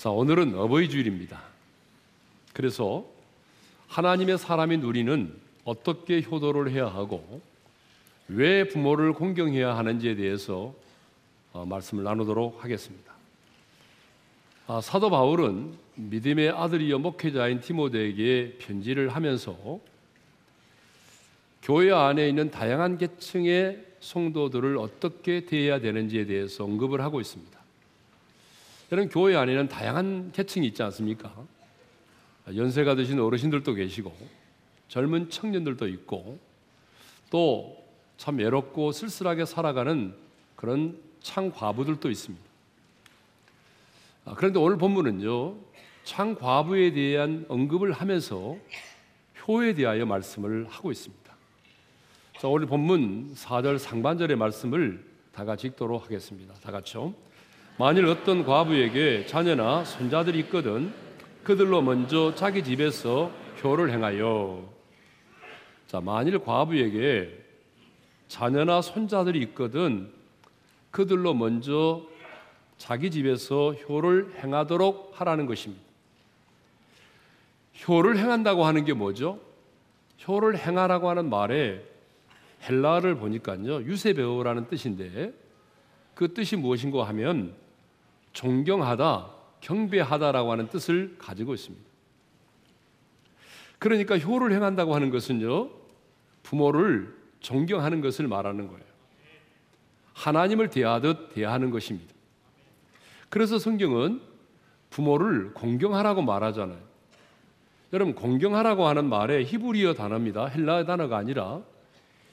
자, 오늘은 어버이 주일입니다. 그래서 하나님의 사람이 누리는 어떻게 효도를 해야 하고 왜 부모를 공경해야 하는지에 대해서 어, 말씀을 나누도록 하겠습니다. 아, 사도 바울은 믿음의 아들이여 목회자인 디모데에게 편지를 하면서 교회 안에 있는 다양한 계층의 성도들을 어떻게 대해야 되는지에 대해서 언급을 하고 있습니다. 여러분 교회 안에는 다양한 계층이 있지 않습니까? 연세가 드신 어르신들도 계시고 젊은 청년들도 있고 또 참 외롭고 쓸쓸하게 살아가는 그런 창과부들도 있습니다. 아, 그런데 오늘 본문은요, 창과부에 대한 언급을 하면서 효에 대하여 말씀을 하고 있습니다. 자, 오늘 본문 4절 상반절의 말씀을 다 같이 읽도록 하겠습니다. 다 같이요. 만일 어떤 과부에게 자녀나 손자들이 있거든 그들로 먼저 자기 집에서 효를 행하여 자, 만일 과부에게 자녀나 손자들이 있거든 그들로 먼저 자기 집에서 효를 행하도록 하라는 것입니다. 효를 행한다고 하는 게 뭐죠? 효를 행하라고 하는 말에 헬라어를 보니까요. 유세 배우라는 뜻인데 그 뜻이 무엇인가 하면 존경하다, 경배하다라고 하는 뜻을 가지고 있습니다. 그러니까 효를 행한다고 하는 것은요. 부모를 존경하는 것을 말하는 거예요. 하나님을 대하듯 대하는 것입니다. 그래서 성경은 부모를 공경하라고 말하잖아요. 여러분 공경하라고 하는 말에 히브리어 단어입니다. 헬라어 단어가 아니라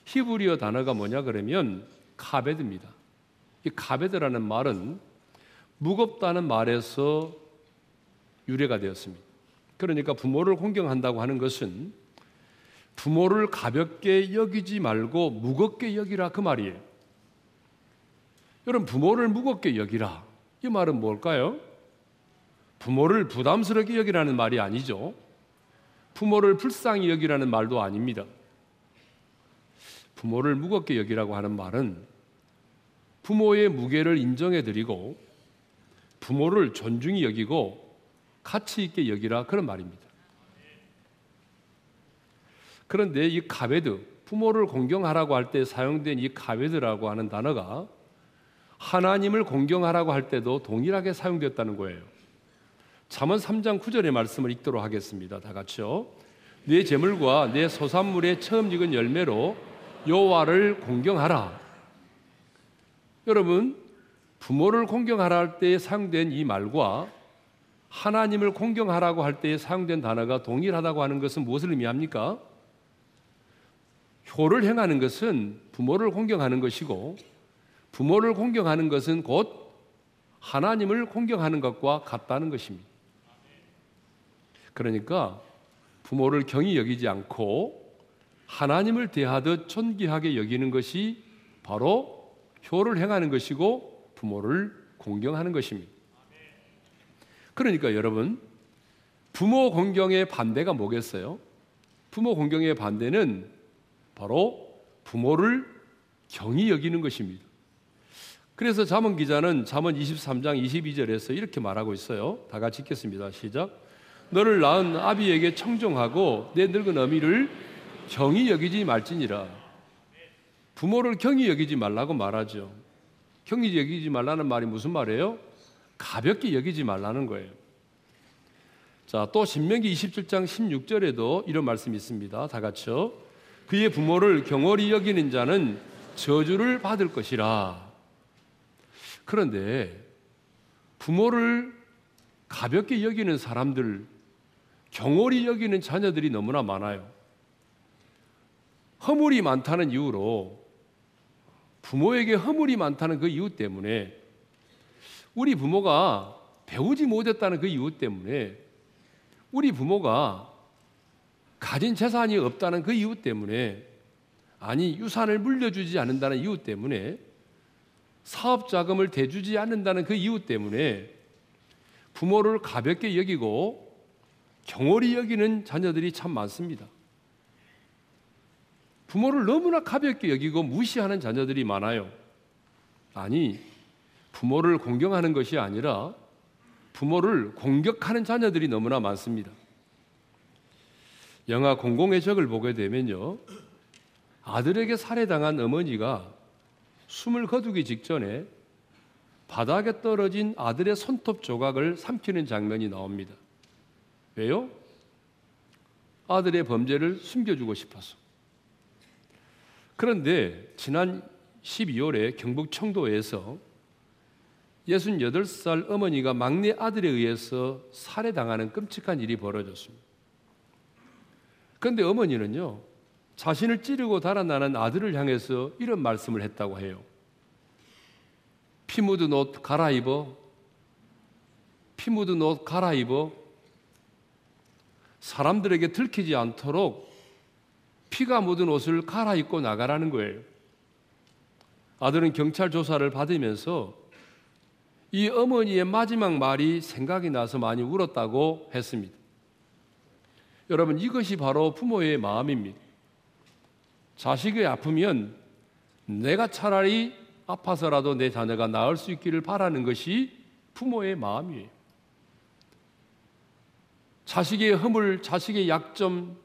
히브리어 단어가 뭐냐 그러면 카베드입니다. 이 카베드라는 말은 무겁다는 말에서 유래가 되었습니다. 그러니까 부모를 공경한다고 하는 것은 부모를 가볍게 여기지 말고 무겁게 여기라 그 말이에요. 여러분 부모를 무겁게 여기라 이 말은 뭘까요? 부모를 부담스럽게 여기라는 말이 아니죠. 부모를 불쌍히 여기라는 말도 아닙니다. 부모를 무겁게 여기라고 하는 말은 부모의 무게를 인정해 드리고 부모를 존중히 여기고 가치 있게 여기라 그런 말입니다. 그런데 이 카베드, 부모를 공경하라고 할 때 사용된 이 카베드라고 하는 단어가 하나님을 공경하라고 할 때도 동일하게 사용되었다는 거예요. 잠언 3장 9절의 말씀을 읽도록 하겠습니다. 다 같이요. 내 재물과 내 소산물의 처음 익은 열매로 여호와를 공경하라. 여러분, 부모를 공경하라 할 때에 사용된 이 말과 하나님을 공경하라고 할 때에 사용된 단어가 동일하다고 하는 것은 무엇을 의미합니까? 효를 행하는 것은 부모를 공경하는 것이고 부모를 공경하는 것은 곧 하나님을 공경하는 것과 같다는 것입니다. 그러니까 부모를 경히 여기지 않고 하나님을 대하듯 존귀하게 여기는 것이 바로 효를 행하는 것이고 부모를 공경하는 것입니다. 그러니까 여러분 부모 공경의 반대가 뭐겠어요? 부모 공경의 반대는 바로 부모를 경히 여기는 것입니다. 그래서 잠언 기자는 잠언 23장 22절에서 이렇게 말하고 있어요. 다 같이 읽겠습니다. 시작. 너를 낳은 아비에게 청종하고 내 늙은 어미를 경히 여기지 말지니라. 부모를 경히 여기지 말라고 말하죠. 경히 여기지 말라는 말이 무슨 말이에요? 가볍게 여기지 말라는 거예요. 자, 또 신명기 27장 16절에도 이런 말씀이 있습니다. 다 같이요. 그의 부모를 경홀히 여기는 자는 저주를 받을 것이라. 그런데 부모를 가볍게 여기는 사람들, 경홀히 여기는 자녀들이 너무나 많아요. 허물이 많다는 이유로 부모에게 허물이 많다는 그 이유 때문에 우리 부모가 배우지 못했다는 그 이유 때문에 우리 부모가 가진 재산이 없다는 그 이유 때문에 아니 유산을 물려주지 않는다는 이유 때문에 사업 자금을 대주지 않는다는 그 이유 때문에 부모를 가볍게 여기고 경홀히 여기는 자녀들이 참 많습니다. 부모를 너무나 가볍게 여기고 무시하는 자녀들이 많아요. 아니, 부모를 공경하는 것이 아니라 부모를 공격하는 자녀들이 너무나 많습니다. 영화 공공의 적을 보게 되면요. 아들에게 살해당한 어머니가 숨을 거두기 직전에 바닥에 떨어진 아들의 손톱 조각을 삼키는 장면이 나옵니다. 왜요? 아들의 범죄를 숨겨주고 싶어서. 그런데 지난 12월에 경북 청도에서 68살 어머니가 막내 아들에 의해서 살해당하는 끔찍한 일이 벌어졌습니다. 그런데 어머니는요, 자신을 찌르고 달아나는 아들을 향해서 이런 말씀을 했다고 해요. 피 묻은 옷 갈아입어. 피 묻은 옷 갈아입어. 사람들에게 들키지 않도록 피가 묻은 옷을 갈아입고 나가라는 거예요. 아들은 경찰 조사를 받으면서 이 어머니의 마지막 말이 생각이 나서 많이 울었다고 했습니다. 여러분, 이것이 바로 부모의 마음입니다. 자식이 아프면 내가 차라리 아파서라도 내 자녀가 나을 수 있기를 바라는 것이 부모의 마음이에요. 자식의 허물, 자식의 약점,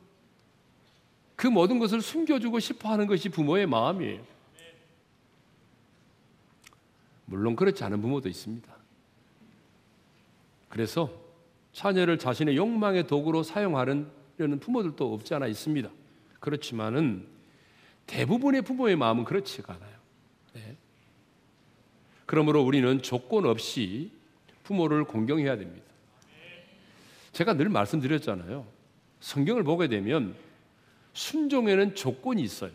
그 모든 것을 숨겨주고 싶어 하는 것이 부모의 마음이에요. 물론 그렇지 않은 부모도 있습니다. 그래서 자녀를 자신의 욕망의 도구로 사용하는 부모들도 없지 않아 있습니다. 그렇지만은 대부분의 부모의 마음은 그렇지가 않아요. 네. 그러므로 우리는 조건 없이 부모를 공경해야 됩니다. 제가 늘 말씀드렸잖아요. 성경을 보게 되면 순종에는 조건이 있어요.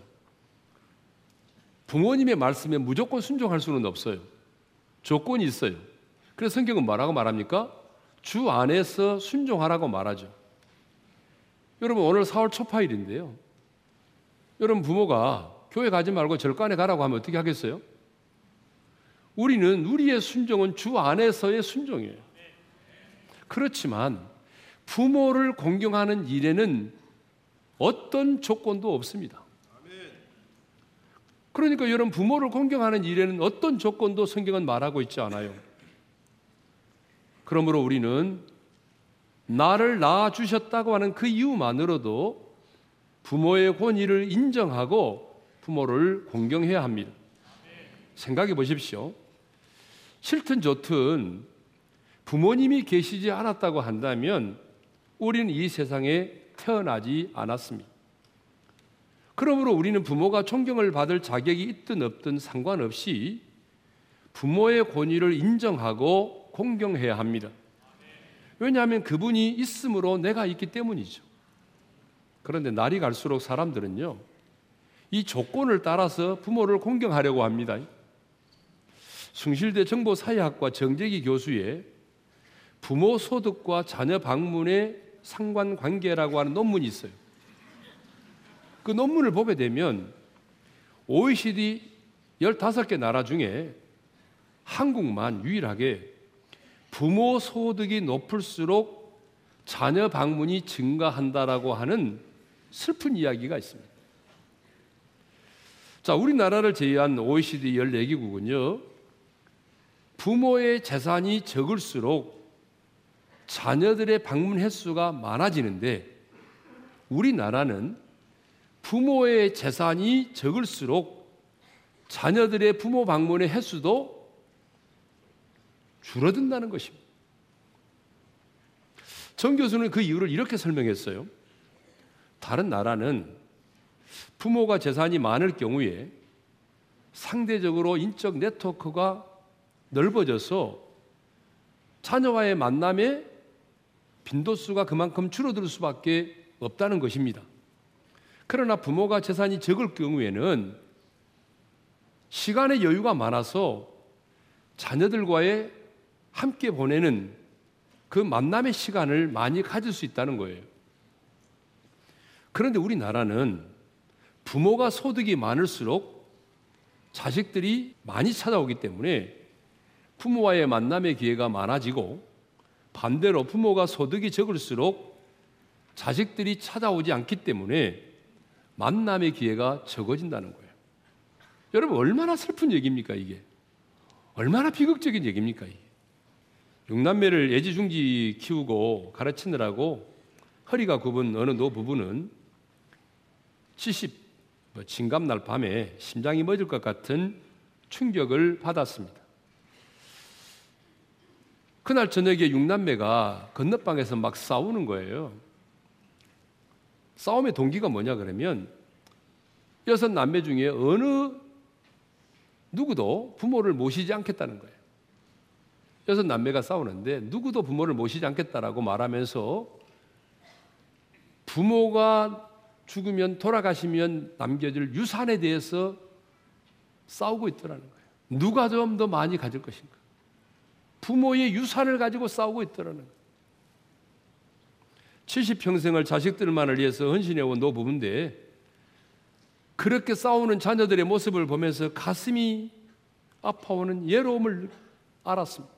부모님의 말씀에 무조건 순종할 수는 없어요. 조건이 있어요. 그래서 성경은 뭐라고 말합니까? 주 안에서 순종하라고 말하죠. 여러분 오늘 4월 초파일인데요. 여러분 부모가 교회 가지 말고 절간에 가라고 하면 어떻게 하겠어요? 우리는 우리의 순종은 주 안에서의 순종이에요. 그렇지만 부모를 공경하는 일에는 어떤 조건도 없습니다. 그러니까 여러분 부모를 공경하는 일에는 어떤 조건도 성경은 말하고 있지 않아요. 그러므로 우리는 나를 낳아 주셨다고 하는 그 이유만으로도 부모의 권위를 인정하고 부모를 공경해야 합니다. 생각해 보십시오. 싫든 좋든 부모님이 계시지 않았다고 한다면 우리는 이 세상에 태어나지 않았습니다. 그러므로 우리는 부모가 존경을 받을 자격이 있든 없든 상관없이 부모의 권위를 인정하고 공경해야 합니다. 왜냐하면 그분이 있으므로 내가 있기 때문이죠. 그런데 날이 갈수록 사람들은요, 이 조건을 따라서 부모를 공경하려고 합니다. 숭실대 정보사회학과 정재기 교수의 부모 소득과 자녀 방문의 상관관계라고 하는 논문이 있어요. 그 논문을 보게 되면 OECD 15개 나라 중에 한국만 유일하게 부모 소득이 높을수록 자녀 방문이 증가한다라고 하는 슬픈 이야기가 있습니다. 자, 우리나라를 제외한 OECD 14개국은요, 부모의 재산이 적을수록 자녀들의 방문 횟수가 많아지는데, 우리나라는 부모의 재산이 적을수록 자녀들의 부모 방문의 횟수도 줄어든다는 것입니다. 정 교수는 그 이유를 이렇게 설명했어요. 다른 나라는 부모가 재산이 많을 경우에 상대적으로 인적 네트워크가 넓어져서 자녀와의 만남의 빈도수가 그만큼 줄어들 수밖에 없다는 것입니다. 그러나 부모가 재산이 적을 경우에는 시간의 여유가 많아서 자녀들과의 함께 보내는 그 만남의 시간을 많이 가질 수 있다는 거예요. 그런데 우리나라는 부모가 소득이 많을수록 자식들이 많이 찾아오기 때문에 부모와의 만남의 기회가 많아지고 반대로 부모가 소득이 적을수록 자식들이 찾아오지 않기 때문에 만남의 기회가 적어진다는 거예요. 여러분 얼마나 슬픈 얘기입니까 이게? 얼마나 비극적인 얘기입니까 이게? 육남매를 애지중지 키우고 가르치느라고 허리가 굽은 어느 노부부는 70뭐 진감날 밤에 심장이 멎을 것 같은 충격을 받았습니다. 그날 저녁에 육남매가 건너방에서 막 싸우는 거예요. 싸움의 동기가 뭐냐 그러면 여섯 남매 중에 어느 누구도 부모를 모시지 않겠다는 거예요. 여섯 남매가 싸우는데 누구도 부모를 모시지 않겠다라고 말하면서 부모가 죽으면 돌아가시면 남겨질 유산에 대해서 싸우고 있더라는 거예요. 누가 좀 더 많이 가질 것인가? 부모의 유산을 가지고 싸우고 있더라는 거예요. 70평생을 자식들만을 위해서 헌신해온 노부부인데 그렇게 싸우는 자녀들의 모습을 보면서 가슴이 아파오는 예로움을 알았습니다.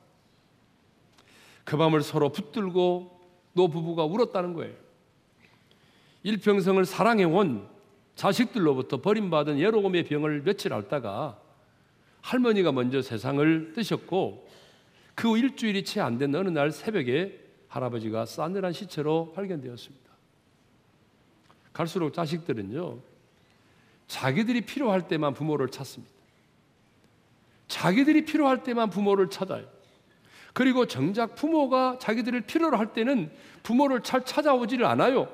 그 밤을 서로 붙들고 노부부가 울었다는 거예요. 일평생을 사랑해온 자식들로부터 버림받은 예로움의 병을 며칠 앓다가 할머니가 먼저 세상을 뜨셨고 그 일주일이 채 안 된 어느 날 새벽에 할아버지가 싸늘한 시체로 발견되었습니다. 갈수록 자식들은요, 자기들이 필요할 때만 부모를 찾습니다. 자기들이 필요할 때만 부모를 찾아요. 그리고 정작 부모가 자기들을 필요로 할 때는 부모를 잘 찾아오지를 않아요.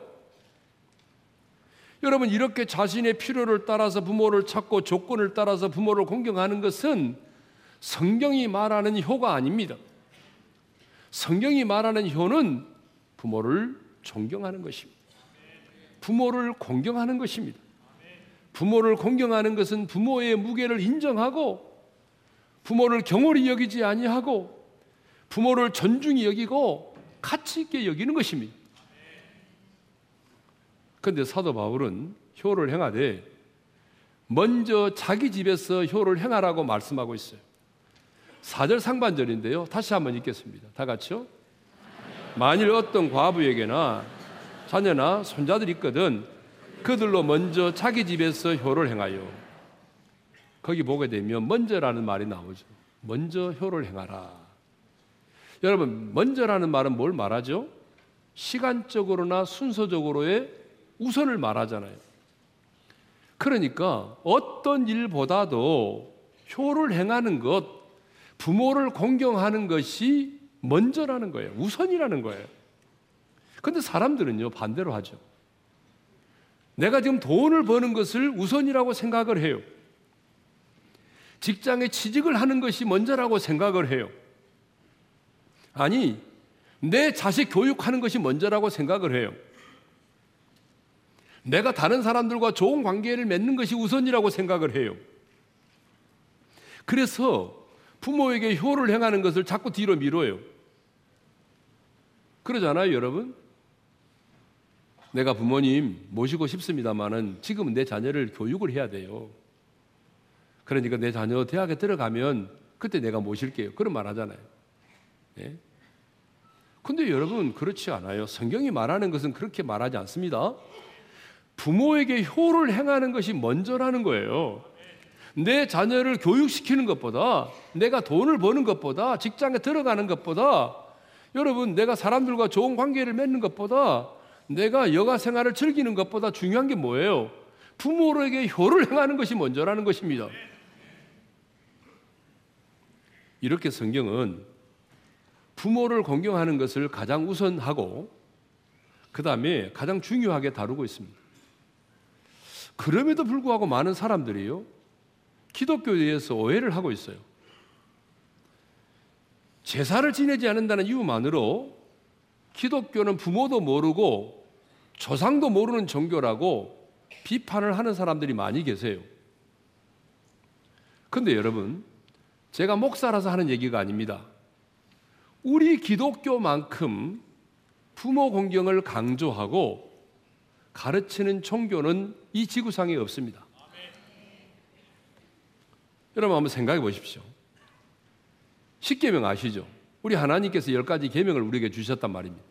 여러분, 이렇게 자신의 필요를 따라서 부모를 찾고 조건을 따라서 부모를 공경하는 것은 성경이 말하는 효가 아닙니다. 성경이 말하는 효는 부모를 존경하는 것입니다. 부모를 공경하는 것입니다. 부모를 공경하는 것은 부모의 무게를 인정하고 부모를 경홀히 여기지 아니하고 부모를 존중히 여기고 가치 있게 여기는 것입니다. 그런데 사도 바울은 효를 행하되 먼저 자기 집에서 효를 행하라고 말씀하고 있어요. 4절 상반절인데요. 다시 한번 읽겠습니다. 다 같이요. 만일 어떤 과부에게나 자녀나 손자들이 있거든 그들로 먼저 자기 집에서 효를 행하여 거기 보게 되면 먼저라는 말이 나오죠. 먼저 효를 행하라. 여러분, 먼저라는 말은 뭘 말하죠? 시간적으로나 순서적으로의 우선을 말하잖아요. 그러니까 어떤 일보다도 효를 행하는 것, 부모를 공경하는 것이 먼저라는 거예요. 우선이라는 거예요. 근데 사람들은요, 반대로 하죠. 내가 지금 돈을 버는 것을 우선이라고 생각을 해요. 직장에 취직을 하는 것이 먼저라고 생각을 해요. 아니, 내 자식 교육하는 것이 먼저라고 생각을 해요. 내가 다른 사람들과 좋은 관계를 맺는 것이 우선이라고 생각을 해요. 그래서 부모에게 효를 행하는 것을 자꾸 뒤로 미뤄요. 그러잖아요, 여러분? 내가 부모님 모시고 싶습니다만은 지금은 내 자녀를 교육을 해야 돼요. 그러니까 내 자녀 대학에 들어가면 그때 내가 모실게요. 그런 말 하잖아요. 예? 근데 여러분, 그렇지 않아요. 성경이 말하는 것은 그렇게 말하지 않습니다. 부모에게 효를 행하는 것이 먼저라는 거예요. 내 자녀를 교육시키는 것보다 내가 돈을 버는 것보다 직장에 들어가는 것보다 여러분 내가 사람들과 좋은 관계를 맺는 것보다 내가 여가 생활을 즐기는 것보다 중요한 게 뭐예요? 부모에게 효를 행하는 것이 먼저라는 것입니다. 이렇게 성경은 부모를 공경하는 것을 가장 우선하고 그 다음에 가장 중요하게 다루고 있습니다. 그럼에도 불구하고 많은 사람들이요. 기독교에 대해서 오해를 하고 있어요. 제사를 지내지 않는다는 이유만으로 기독교는 부모도 모르고 조상도 모르는 종교라고 비판을 하는 사람들이 많이 계세요. 근데 여러분, 제가 목사라서 하는 얘기가 아닙니다. 우리 기독교만큼 부모 공경을 강조하고 가르치는 종교는 이 지구상에 없습니다. 여러분 한번 생각해 보십시오. 십계명 아시죠? 우리 하나님께서 열 가지 계명을 우리에게 주셨단 말입니다.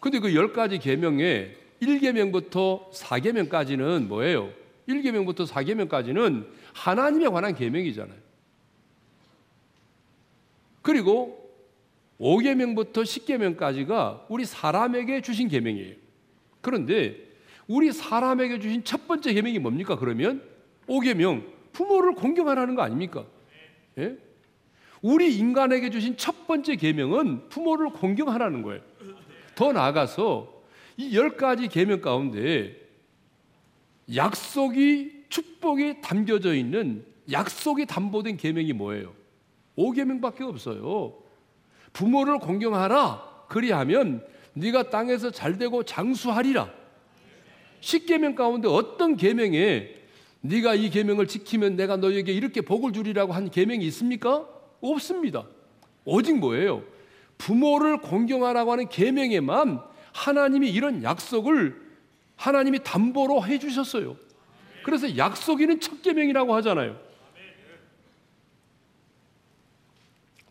근데 그 열 가지 계명에 1계명부터 4계명까지는 뭐예요? 1계명부터 4계명까지는 하나님에 관한 계명이잖아요. 그리고 5계명부터 10계명까지가 우리 사람에게 주신 계명이에요. 그런데 우리 사람에게 주신 첫 번째 계명이 뭡니까? 그러면 5계명 부모를 공경하라는 거 아닙니까? 예? 우리 인간에게 주신 첫 번째 계명은 부모를 공경하라는 거예요. 더 나아가서 이 열 가지 계명 가운데 약속이 축복이 담겨져 있는 약속이 담보된 계명이 뭐예요? 5계명밖에 없어요. 부모를 공경하라. 그리하면 네가 땅에서 잘 되고 장수하리라. 10계명 가운데 어떤 계명에 네가 이 계명을 지키면 내가 너에게 이렇게 복을 주리라고 한 계명이 있습니까? 없습니다. 오직 뭐예요? 부모를 공경하라고 하는 계명에만 하나님이 이런 약속을 하나님이 담보로 해 주셨어요. 그래서 약속이는 첫 계명이라고 하잖아요.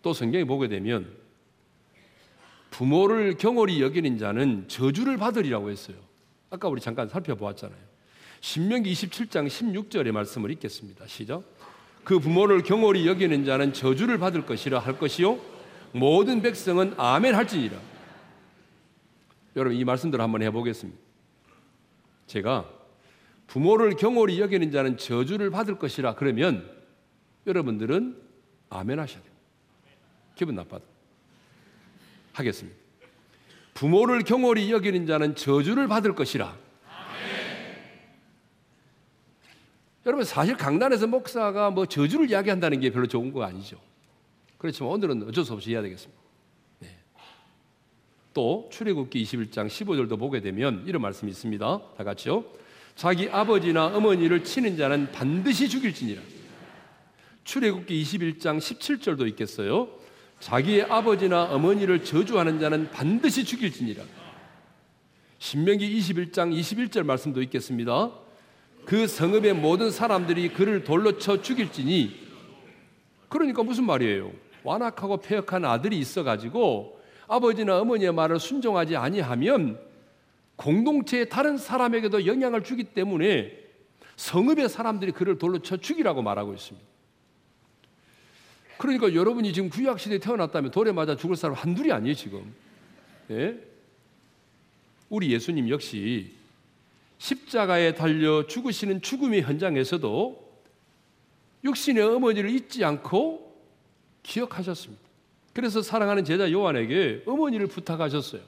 또 성경에 보게 되면 부모를 경홀히 여기는 자는 저주를 받으리라고 했어요. 아까 우리 잠깐 살펴보았잖아요. 신명기 27장 16절의 말씀을 읽겠습니다. 시작. 그 부모를 경홀히 여기는 자는 저주를 받을 것이라 할 것이요 모든 백성은 아멘 할지니라. 여러분 이 말씀들 한번 해보겠습니다. 제가 부모를 경홀히 여기는 자는 저주를 받을 것이라 그러면 여러분들은 아멘 하셔야 돼요. 기분 나빠도. 하겠습니다. 부모를 경홀히 여기는 자는 저주를 받을 것이라. 여러분 사실 강단에서 목사가 뭐 저주를 이야기한다는 게 별로 좋은 거 아니죠. 그렇지만 오늘은 어쩔 수 없이 해야 되겠습니다. 네. 또 출애굽기 21장 15절도 보게 되면 이런 말씀이 있습니다. 다 같이요. 자기 아버지나 어머니를 치는 자는 반드시 죽일지니라. 출애굽기 21장 17절도 있겠어요. 자기의 아버지나 어머니를 저주하는 자는 반드시 죽일지니라. 신명기 21장 21절 말씀도 있겠습니다. 그 성읍의 모든 사람들이 그를 돌로 쳐 죽일지니 그러니까 무슨 말이에요? 완악하고 폐역한 아들이 있어 가지고 아버지나 어머니의 말을 순종하지 아니하면 공동체의 다른 사람에게도 영향을 주기 때문에 성읍의 사람들이 그를 돌로 쳐 죽이라고 말하고 있습니다. 그러니까 여러분이 지금 구약 시대에 태어났다면 돌에 맞아 죽을 사람 한둘이 아니에요, 지금. 예? 우리 예수님 역시 십자가에 달려 죽으시는 죽음의 현장에서도 육신의 어머니를 잊지 않고 기억하셨습니다. 그래서 사랑하는 제자 요한에게 어머니를 부탁하셨어요.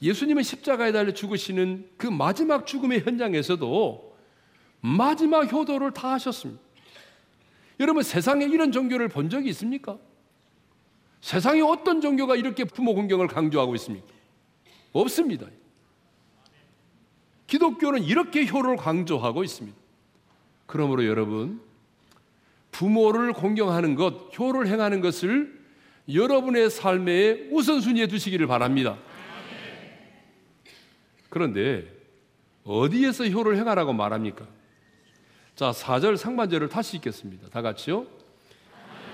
예수님은 십자가에 달려 죽으시는 그 마지막 죽음의 현장에서도 마지막 효도를 다 하셨습니다. 여러분 세상에 이런 종교를 본 적이 있습니까? 세상에 어떤 종교가 이렇게 부모 공경을 강조하고 있습니까? 없습니다. 기독교는 이렇게 효를 강조하고 있습니다. 그러므로 여러분 부모를 공경하는 것, 효를 행하는 것을 여러분의 삶의 우선순위에 두시기를 바랍니다. 그런데 어디에서 효를 행하라고 말합니까? 자, 4절 상반절을 다시 읽겠습니다. 다 같이요.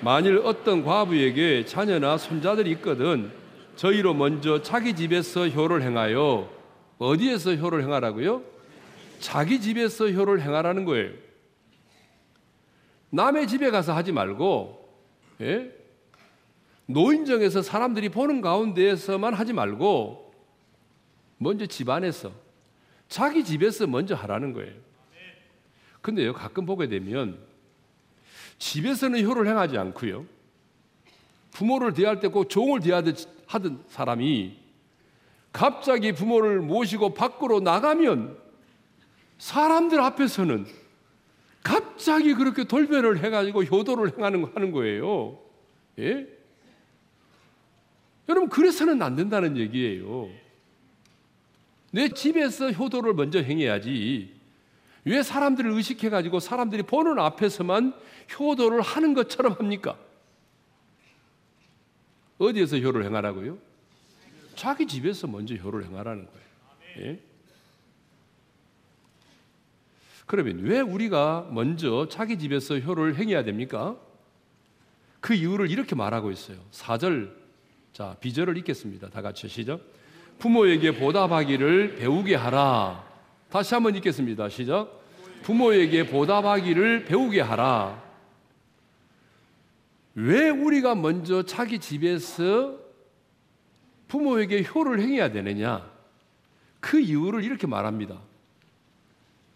만일 어떤 과부에게 자녀나 손자들이 있거든 저희로 먼저 자기 집에서 효를 행하여 어디에서 효를 행하라고요? 자기 집에서 효를 행하라는 거예요. 남의 집에 가서 하지 말고 예? 노인정에서 사람들이 보는 가운데에서만 하지 말고 먼저 집 안에서 자기 집에서 먼저 하라는 거예요. 근데요, 가끔 보게 되면 집에서는 효를 행하지 않고요. 부모를 대할 때 꼭 종을 대하듯 하던 사람이 갑자기 부모를 모시고 밖으로 나가면 사람들 앞에서는 갑자기 그렇게 돌변을 해가지고 효도를 행하는 하는 거예요. 예? 여러분 그래서는 안 된다는 얘기예요. 내 집에서 효도를 먼저 행해야지. 왜 사람들을 의식해 가지고 사람들이 보는 앞에서만 효도를 하는 것처럼 합니까? 어디에서 효를 행하라고요? 자기 집에서 먼저 효를 행하라는 거예요. 예? 그러면 왜 우리가 먼저 자기 집에서 효를 행해야 됩니까? 그 이유를 이렇게 말하고 있어요. 4절, 자, 비절을 읽겠습니다. 다 같이 시작. 부모에게 보답하기를 배우게 하라. 다시 한번 읽겠습니다. 시작. 부모에게 보답하기를 배우게 하라. 왜 우리가 먼저 자기 집에서 부모에게 효를 행해야 되느냐? 그 이유를 이렇게 말합니다.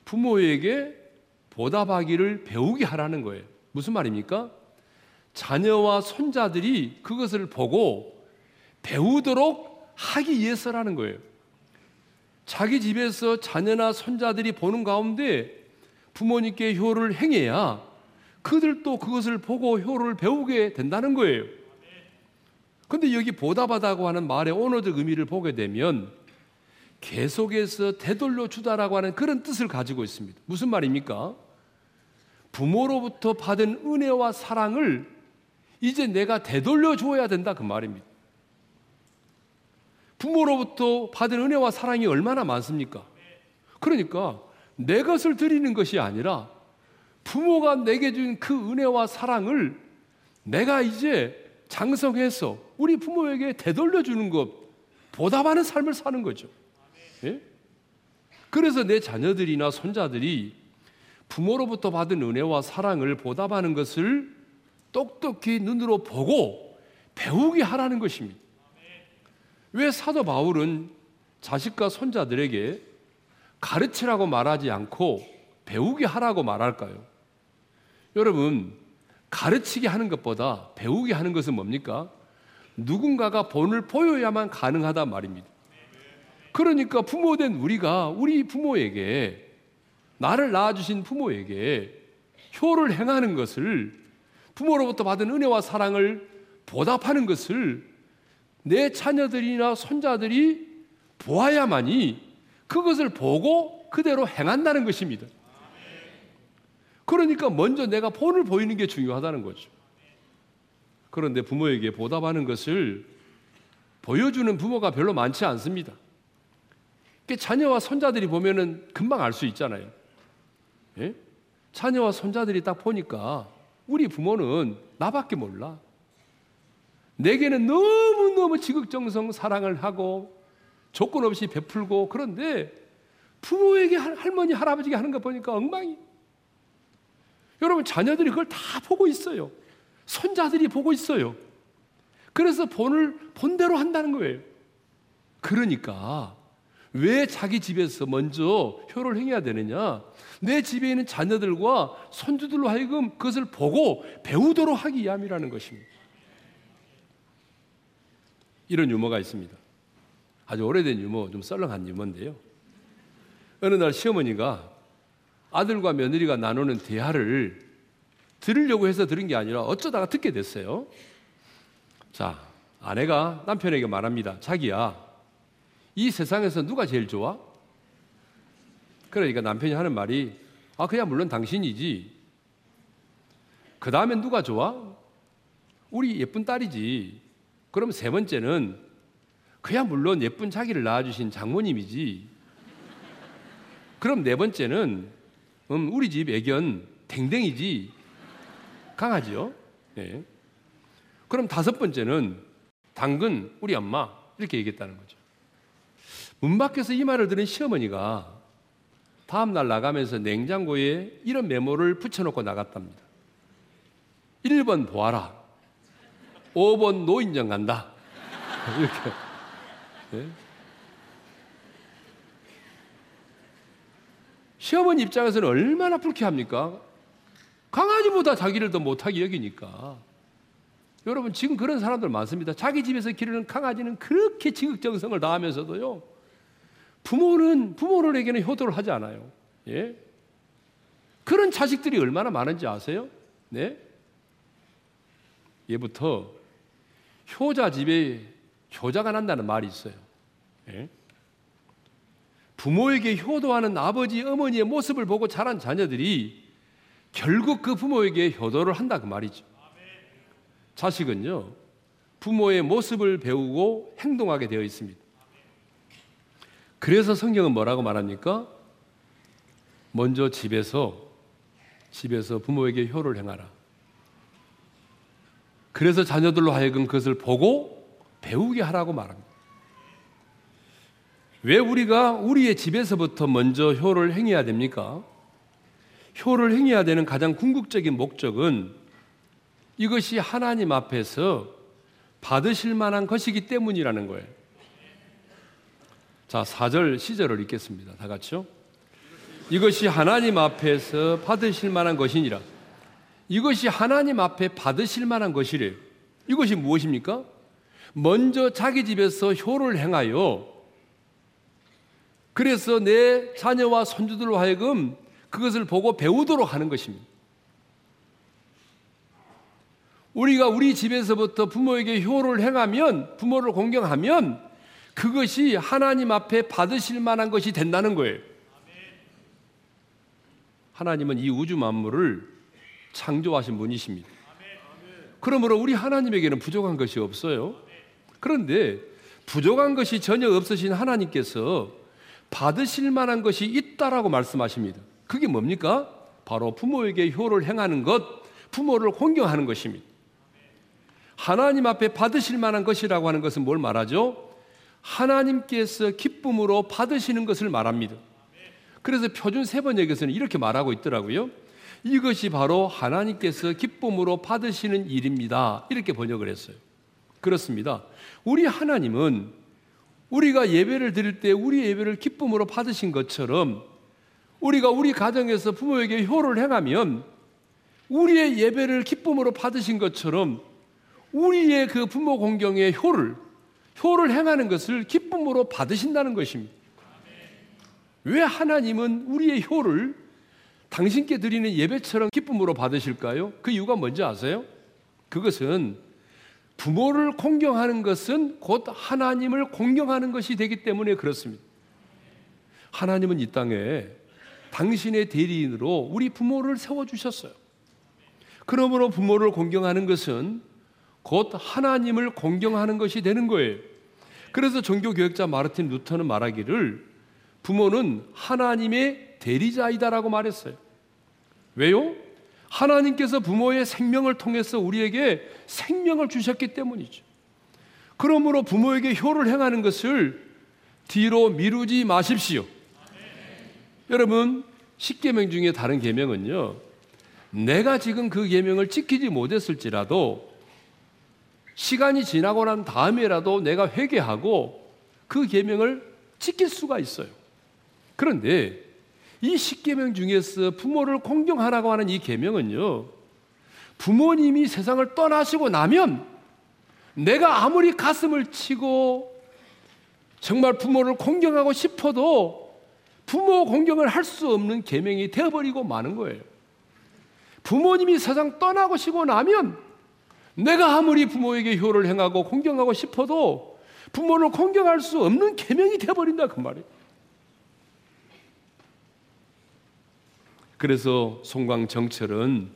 부모에게 보답하기를 배우게 하라는 거예요. 무슨 말입니까? 자녀와 손자들이 그것을 보고 배우도록 하기 위해서라는 거예요. 자기 집에서 자녀나 손자들이 보는 가운데 부모님께 효를 행해야 그들도 그것을 보고 효를 배우게 된다는 거예요. 근데 여기 보답하다고 하는 말의 언어적 의미를 보게 되면 계속해서 되돌려 주다라고 하는 그런 뜻을 가지고 있습니다. 무슨 말입니까? 부모로부터 받은 은혜와 사랑을 이제 내가 되돌려 주어야 된다 그 말입니다. 부모로부터 받은 은혜와 사랑이 얼마나 많습니까? 그러니까 내 것을 드리는 것이 아니라 부모가 내게 준 그 은혜와 사랑을 내가 이제 장성해서 우리 부모에게 되돌려 주는 것, 보답하는 삶을 사는 거죠. 예? 그래서 내 자녀들이나 손자들이 부모로부터 받은 은혜와 사랑을 보답하는 것을 똑똑히 눈으로 보고 배우게 하라는 것입니다. 왜 사도 바울은 자식과 손자들에게 가르치라고 말하지 않고 배우게 하라고 말할까요? 여러분, 가르치게 하는 것보다 배우게 하는 것은 뭡니까? 누군가가 본을 보여야만 가능하다 말입니다. 그러니까 부모된 우리가 우리 부모에게 나를 낳아주신 부모에게 효를 행하는 것을 부모로부터 받은 은혜와 사랑을 보답하는 것을 내 자녀들이나 손자들이 보아야만이 그것을 보고 그대로 행한다는 것입니다. 그러니까 먼저 내가 본을 보이는 게 중요하다는 거죠. 그런데 부모에게 보답하는 것을 보여주는 부모가 별로 많지 않습니다. 자녀와 손자들이 보면은 금방 알 수 있잖아요. 예? 자녀와 손자들이 딱 보니까 우리 부모는 나밖에 몰라. 내게는 너무너무 지극정성 사랑을 하고 조건 없이 베풀고 그런데 부모에게 할머니, 할아버지가 하는 거 보니까 엉망이. 여러분, 자녀들이 그걸 다 보고 있어요. 손자들이 보고 있어요. 그래서 본을 본대로 한다는 거예요. 그러니까 왜 자기 집에서 먼저 효를 행해야 되느냐? 내 집에 있는 자녀들과 손주들로 하여금 그것을 보고 배우도록 하기 위함이라는 것입니다. 이런 유머가 있습니다. 아주 오래된 유머, 좀 썰렁한 유머인데요. 어느 날 시어머니가 아들과 며느리가 나누는 대화를 들으려고 해서 들은 게 아니라 어쩌다가 듣게 됐어요. 자, 아내가 남편에게 말합니다. 자기야, 이 세상에서 누가 제일 좋아? 그러니까 남편이 하는 말이, 아, 그냥 물론 당신이지. 그 다음엔 누가 좋아? 우리 예쁜 딸이지. 그럼 세 번째는, 그야 물론 예쁜 자기를 낳아주신 장모님이지. 그럼 네 번째는, 음, 우리 집 애견 댕댕이지. 강하지요? 네. 그럼 다섯 번째는 당근 우리 엄마 이렇게 얘기했다는 거죠. 문 밖에서 이 말을 들은 시어머니가 다음 날 나가면서 냉장고에 이런 메모를 붙여놓고 나갔답니다. 1번 보아라. 5번 노인정 간다. 이렇게. 네? 시어머니 입장에서는 얼마나 불쾌합니까? 강아지보다 자기를 더 못하게 여기니까. 여러분, 지금 그런 사람들 많습니다. 자기 집에서 기르는 강아지는 그렇게 지극정성을 다하면서도요, 부모는, 부모들에게는 효도를 하지 않아요. 예? 그런 자식들이 얼마나 많은지 아세요? 네? 예부터 효자 집에 효자가 난다는 말이 있어요. 예? 부모에게 효도하는 아버지, 어머니의 모습을 보고 자란 자녀들이 결국 그 부모에게 효도를 한다 그 말이죠. 자식은요, 부모의 모습을 배우고 행동하게 되어 있습니다. 그래서 성경은 뭐라고 말합니까? 먼저 집에서, 집에서 부모에게 효를 행하라. 그래서 자녀들로 하여금 그것을 보고 배우게 하라고 말합니다. 왜 우리가 우리의 집에서부터 먼저 효를 행해야 됩니까? 효를 행해야 되는 가장 궁극적인 목적은 이것이 하나님 앞에서 받으실 만한 것이기 때문이라는 거예요. 자, 4절 시절을 읽겠습니다. 다 같이요. 이것이 하나님 앞에서 받으실 만한 것이니라. 이것이 하나님 앞에 받으실 만한 것이래요. 이것이 무엇입니까? 먼저 자기 집에서 효를 행하여 그래서 내 자녀와 손주들로 하여금 그것을 보고 배우도록 하는 것입니다. 우리가 우리 집에서부터 부모에게 효를 행하면, 부모를 공경하면 그것이 하나님 앞에 받으실 만한 것이 된다는 거예요. 하나님은 이 우주 만물을 창조하신 분이십니다. 그러므로 우리 하나님에게는 부족한 것이 없어요. 그런데 부족한 것이 전혀 없으신 하나님께서 받으실 만한 것이 있다라고 말씀하십니다. 그게 뭡니까? 바로 부모에게 효를 행하는 것, 부모를 공경하는 것입니다. 하나님 앞에 받으실 만한 것이라고 하는 것은 뭘 말하죠? 하나님께서 기쁨으로 받으시는 것을 말합니다. 그래서 표준 세 번역에서는 이렇게 말하고 있더라고요. 이것이 바로 하나님께서 기쁨으로 받으시는 일입니다. 이렇게 번역을 했어요. 그렇습니다. 우리 하나님은 우리가 예배를 드릴 때 우리 예배를 기쁨으로 받으신 것처럼 우리가 우리 가정에서 부모에게 효를 행하면 우리의 예배를 기쁨으로 받으신 것처럼 우리의 그 부모 공경의 효를 효를 행하는 것을 기쁨으로 받으신다는 것입니다. 왜 하나님은 우리의 효를 당신께 드리는 예배처럼 기쁨으로 받으실까요? 그 이유가 뭔지 아세요? 그것은 부모를 공경하는 것은 곧 하나님을 공경하는 것이 되기 때문에 그렇습니다. 하나님은 이 땅에 당신의 대리인으로 우리 부모를 세워주셨어요. 그러므로 부모를 공경하는 것은 곧 하나님을 공경하는 것이 되는 거예요. 그래서 종교교역자 마르틴 루터는 말하기를 부모는 하나님의 대리자이다라고 말했어요. 왜요? 하나님께서 부모의 생명을 통해서 우리에게 생명을 주셨기 때문이죠. 그러므로 부모에게 효를 행하는 것을 뒤로 미루지 마십시오. 여러분, 십계명 중에 다른 계명은요. 내가 지금 그 계명을 지키지 못했을지라도 시간이 지나고 난 다음에라도 내가 회개하고 그 계명을 지킬 수가 있어요. 그런데 이 십계명 중에서 부모를 공경하라고 하는 이 계명은요. 부모님이 세상을 떠나시고 나면 내가 아무리 가슴을 치고 정말 부모를 공경하고 싶어도 부모 공경을 할 수 없는 계명이 되어버리고 마는 거예요. 부모님이 세상 떠나고 시고 나면 내가 아무리 부모에게 효를 행하고 공경하고 싶어도 부모를 공경할 수 없는 계명이 되어버린다 그 말이에요. 그래서 송광 정철은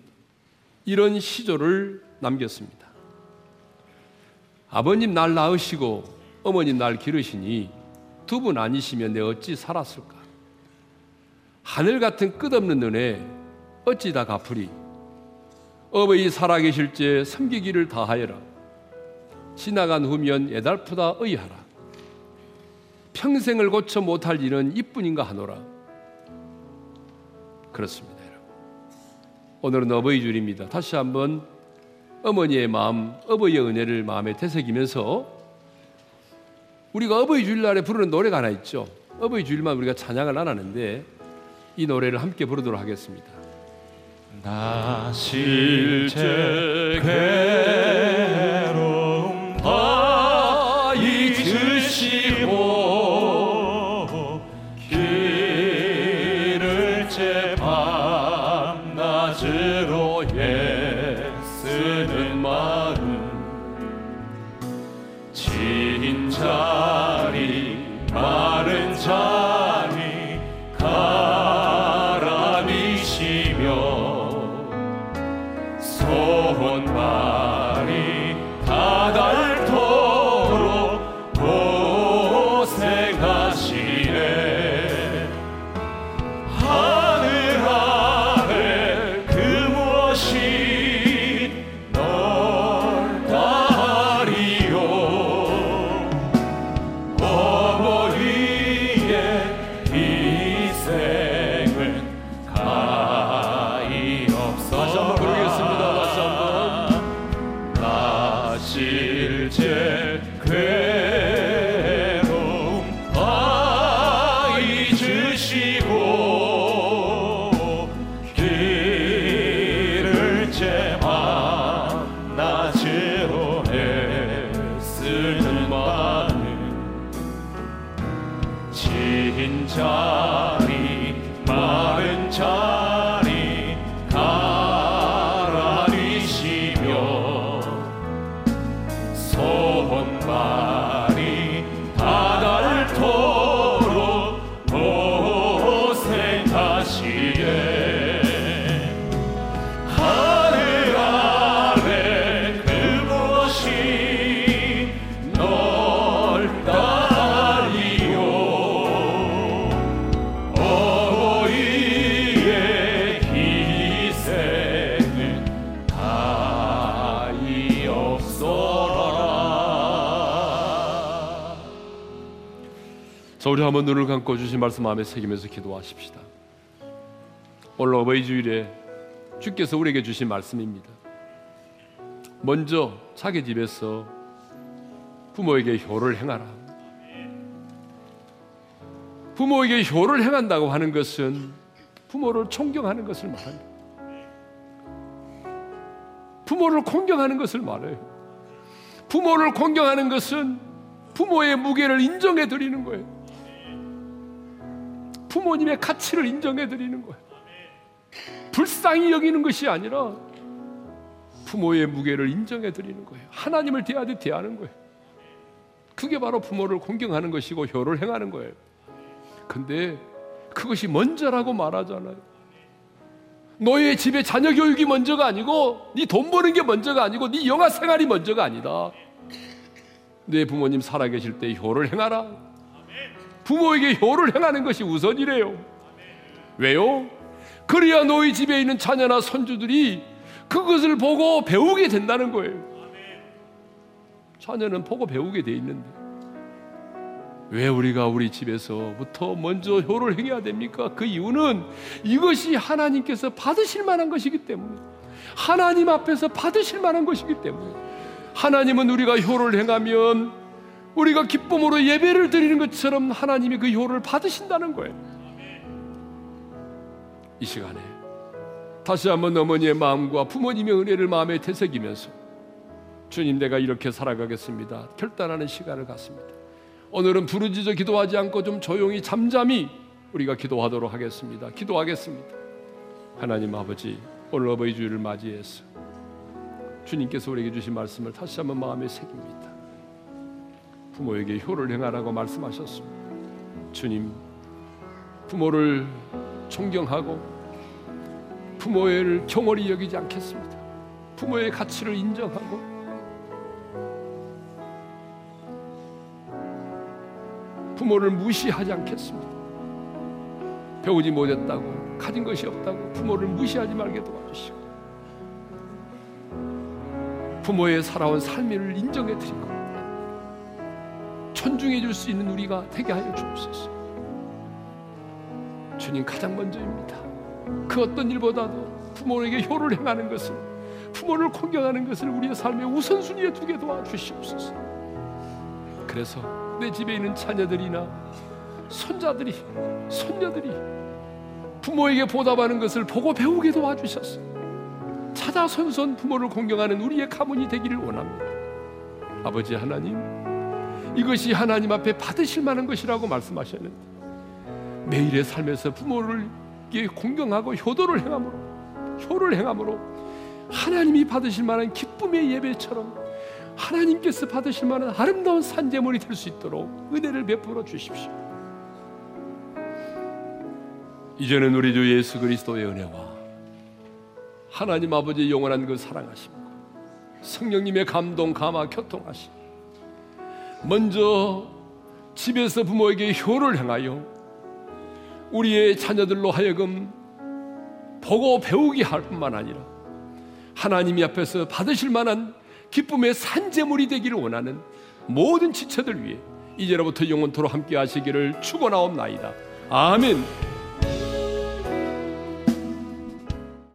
이런 시조를 남겼습니다. 아버님 날 낳으시고 어머님 날 기르시니 두 분 아니시면 내 어찌 살았을까? 하늘 같은 끝없는 은혜 어찌 다 갚으리? 어버이 살아계실 때 섬기기를 다하여라. 지나간 후면 애달프다 의하라. 평생을 고쳐 못할 일은 이뿐인가 하노라. 그렇습니다, 여러분. 오늘은 어버이 줄입니다. 다시 한번 어머니의 마음, 어버이의 은혜를 마음에 되새기면서 우리가 어버이 주일날에 부르는 노래가 하나 있죠. 어버이 주일만 우리가 찬양을 안 하는데 이 노래를 함께 부르도록 하겠습니다. 나 실제 괴 가라니 한번 눈을 감고 주신 말씀 마음에 새기면서 기도하십시다. 오늘 어버이 주일에 주께서 우리에게 주신 말씀입니다. 먼저 자기 집에서 부모에게 효를 행하라. 부모에게 효를 행한다고 하는 것은 부모를 존경하는 것을 말합니다. 부모를 공경하는 것을 말해요. 부모를 공경하는 것은 부모의 무게를 인정해 드리는 거예요. 부모님의 가치를 인정해 드리는 거예요. 불쌍히 여기는 것이 아니라 부모의 무게를 인정해 드리는 거예요. 하나님을 대하듯 대하는 거예요. 그게 바로 부모를 공경하는 것이고 효를 행하는 거예요. 근데 그것이 먼저라고 말하잖아요. 너의 집에 자녀 교육이 먼저가 아니고 네 돈 버는 게 먼저가 아니고 네 영화 생활이 먼저가 아니다. 내 부모님 살아계실 때 효를 행하라. 부모에게 효를 행하는 것이 우선이래요. 왜요? 그래야 너희 집에 있는 자녀나 손주들이 그것을 보고 배우게 된다는 거예요. 자녀는 보고 배우게 돼 있는데 왜 우리가 우리 집에서부터 먼저 효를 행해야 됩니까? 그 이유는 이것이 하나님께서 받으실 만한 것이기 때문에 하나님 앞에서 받으실 만한 것이기 때문에 하나님은 우리가 효를 행하면 우리가 기쁨으로 예배를 드리는 것처럼 하나님이 그 효를 받으신다는 거예요. 이 시간에 다시 한번 어머니의 마음과 부모님의 은혜를 마음에 되새기면서 주님 내가 이렇게 살아가겠습니다. 결단하는 시간을 갖습니다. 오늘은 부르짖어 기도하지 않고 좀 조용히 잠잠히 우리가 기도하도록 하겠습니다. 기도하겠습니다. 하나님 아버지 오늘 어버이 주일을 맞이해서 주님께서 우리에게 주신 말씀을 다시 한번 마음에 새깁니다. 부모에게 효를 행하라고 말씀하셨습니다. 주님 부모를 존경하고 부모를 경홀히 여기지 않겠습니다. 부모의 가치를 인정하고 부모를 무시하지 않겠습니다. 배우지 못했다고 가진 것이 없다고 부모를 무시하지 말게 도와주시고 부모의 살아온 삶을 인정해 드리고 존중해 줄 수 있는 우리가 되게 하여 주옵소서. 주님 가장 먼저입니다. 그 어떤 일보다도 부모에게 효를 행하는 것을 부모를 공경하는 것을 우리의 삶의 우선순위에 두게 도와주시옵소서. 그래서 내 집에 있는 자녀들이나 손자들이 손녀들이 부모에게 보답하는 것을 보고 배우게 도와주셔서 찾아 선선 부모를 공경하는 우리의 가문이 되기를 원합니다. 아버지 하나님, 이것이 하나님 앞에 받으실 만한 것이라고 말씀하셨는데 매일의 삶에서 부모를 공경하고 효도를 행함으로 효를 행함으로 하나님이 받으실 만한 기쁨의 예배처럼 하나님께서 받으실 만한 아름다운 산재물이 될 수 있도록 은혜를 베풀어 주십시오. 이제는 우리 주 예수 그리스도의 은혜와 하나님 아버지의 영원한 그 사랑하심과 성령님의 감동 감화 교통하심 먼저 집에서 부모에게 효를 행하여 우리의 자녀들로 하여금 보고 배우게 할 뿐만 아니라 하나님이 앞에서 받으실 만한 기쁨의 산재물이 되기를 원하는 모든 지체들 위해 이제로부터 영원토로 함께 하시기를 축원하옵나이다. 아멘.